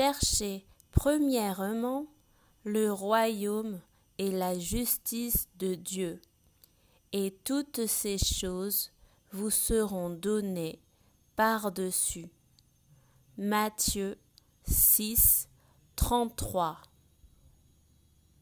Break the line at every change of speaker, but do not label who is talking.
Cherchez premièrement le royaume et la justice de Dieu, et toutes ces choses vous seront données par-dessus. Matthieu 6, 33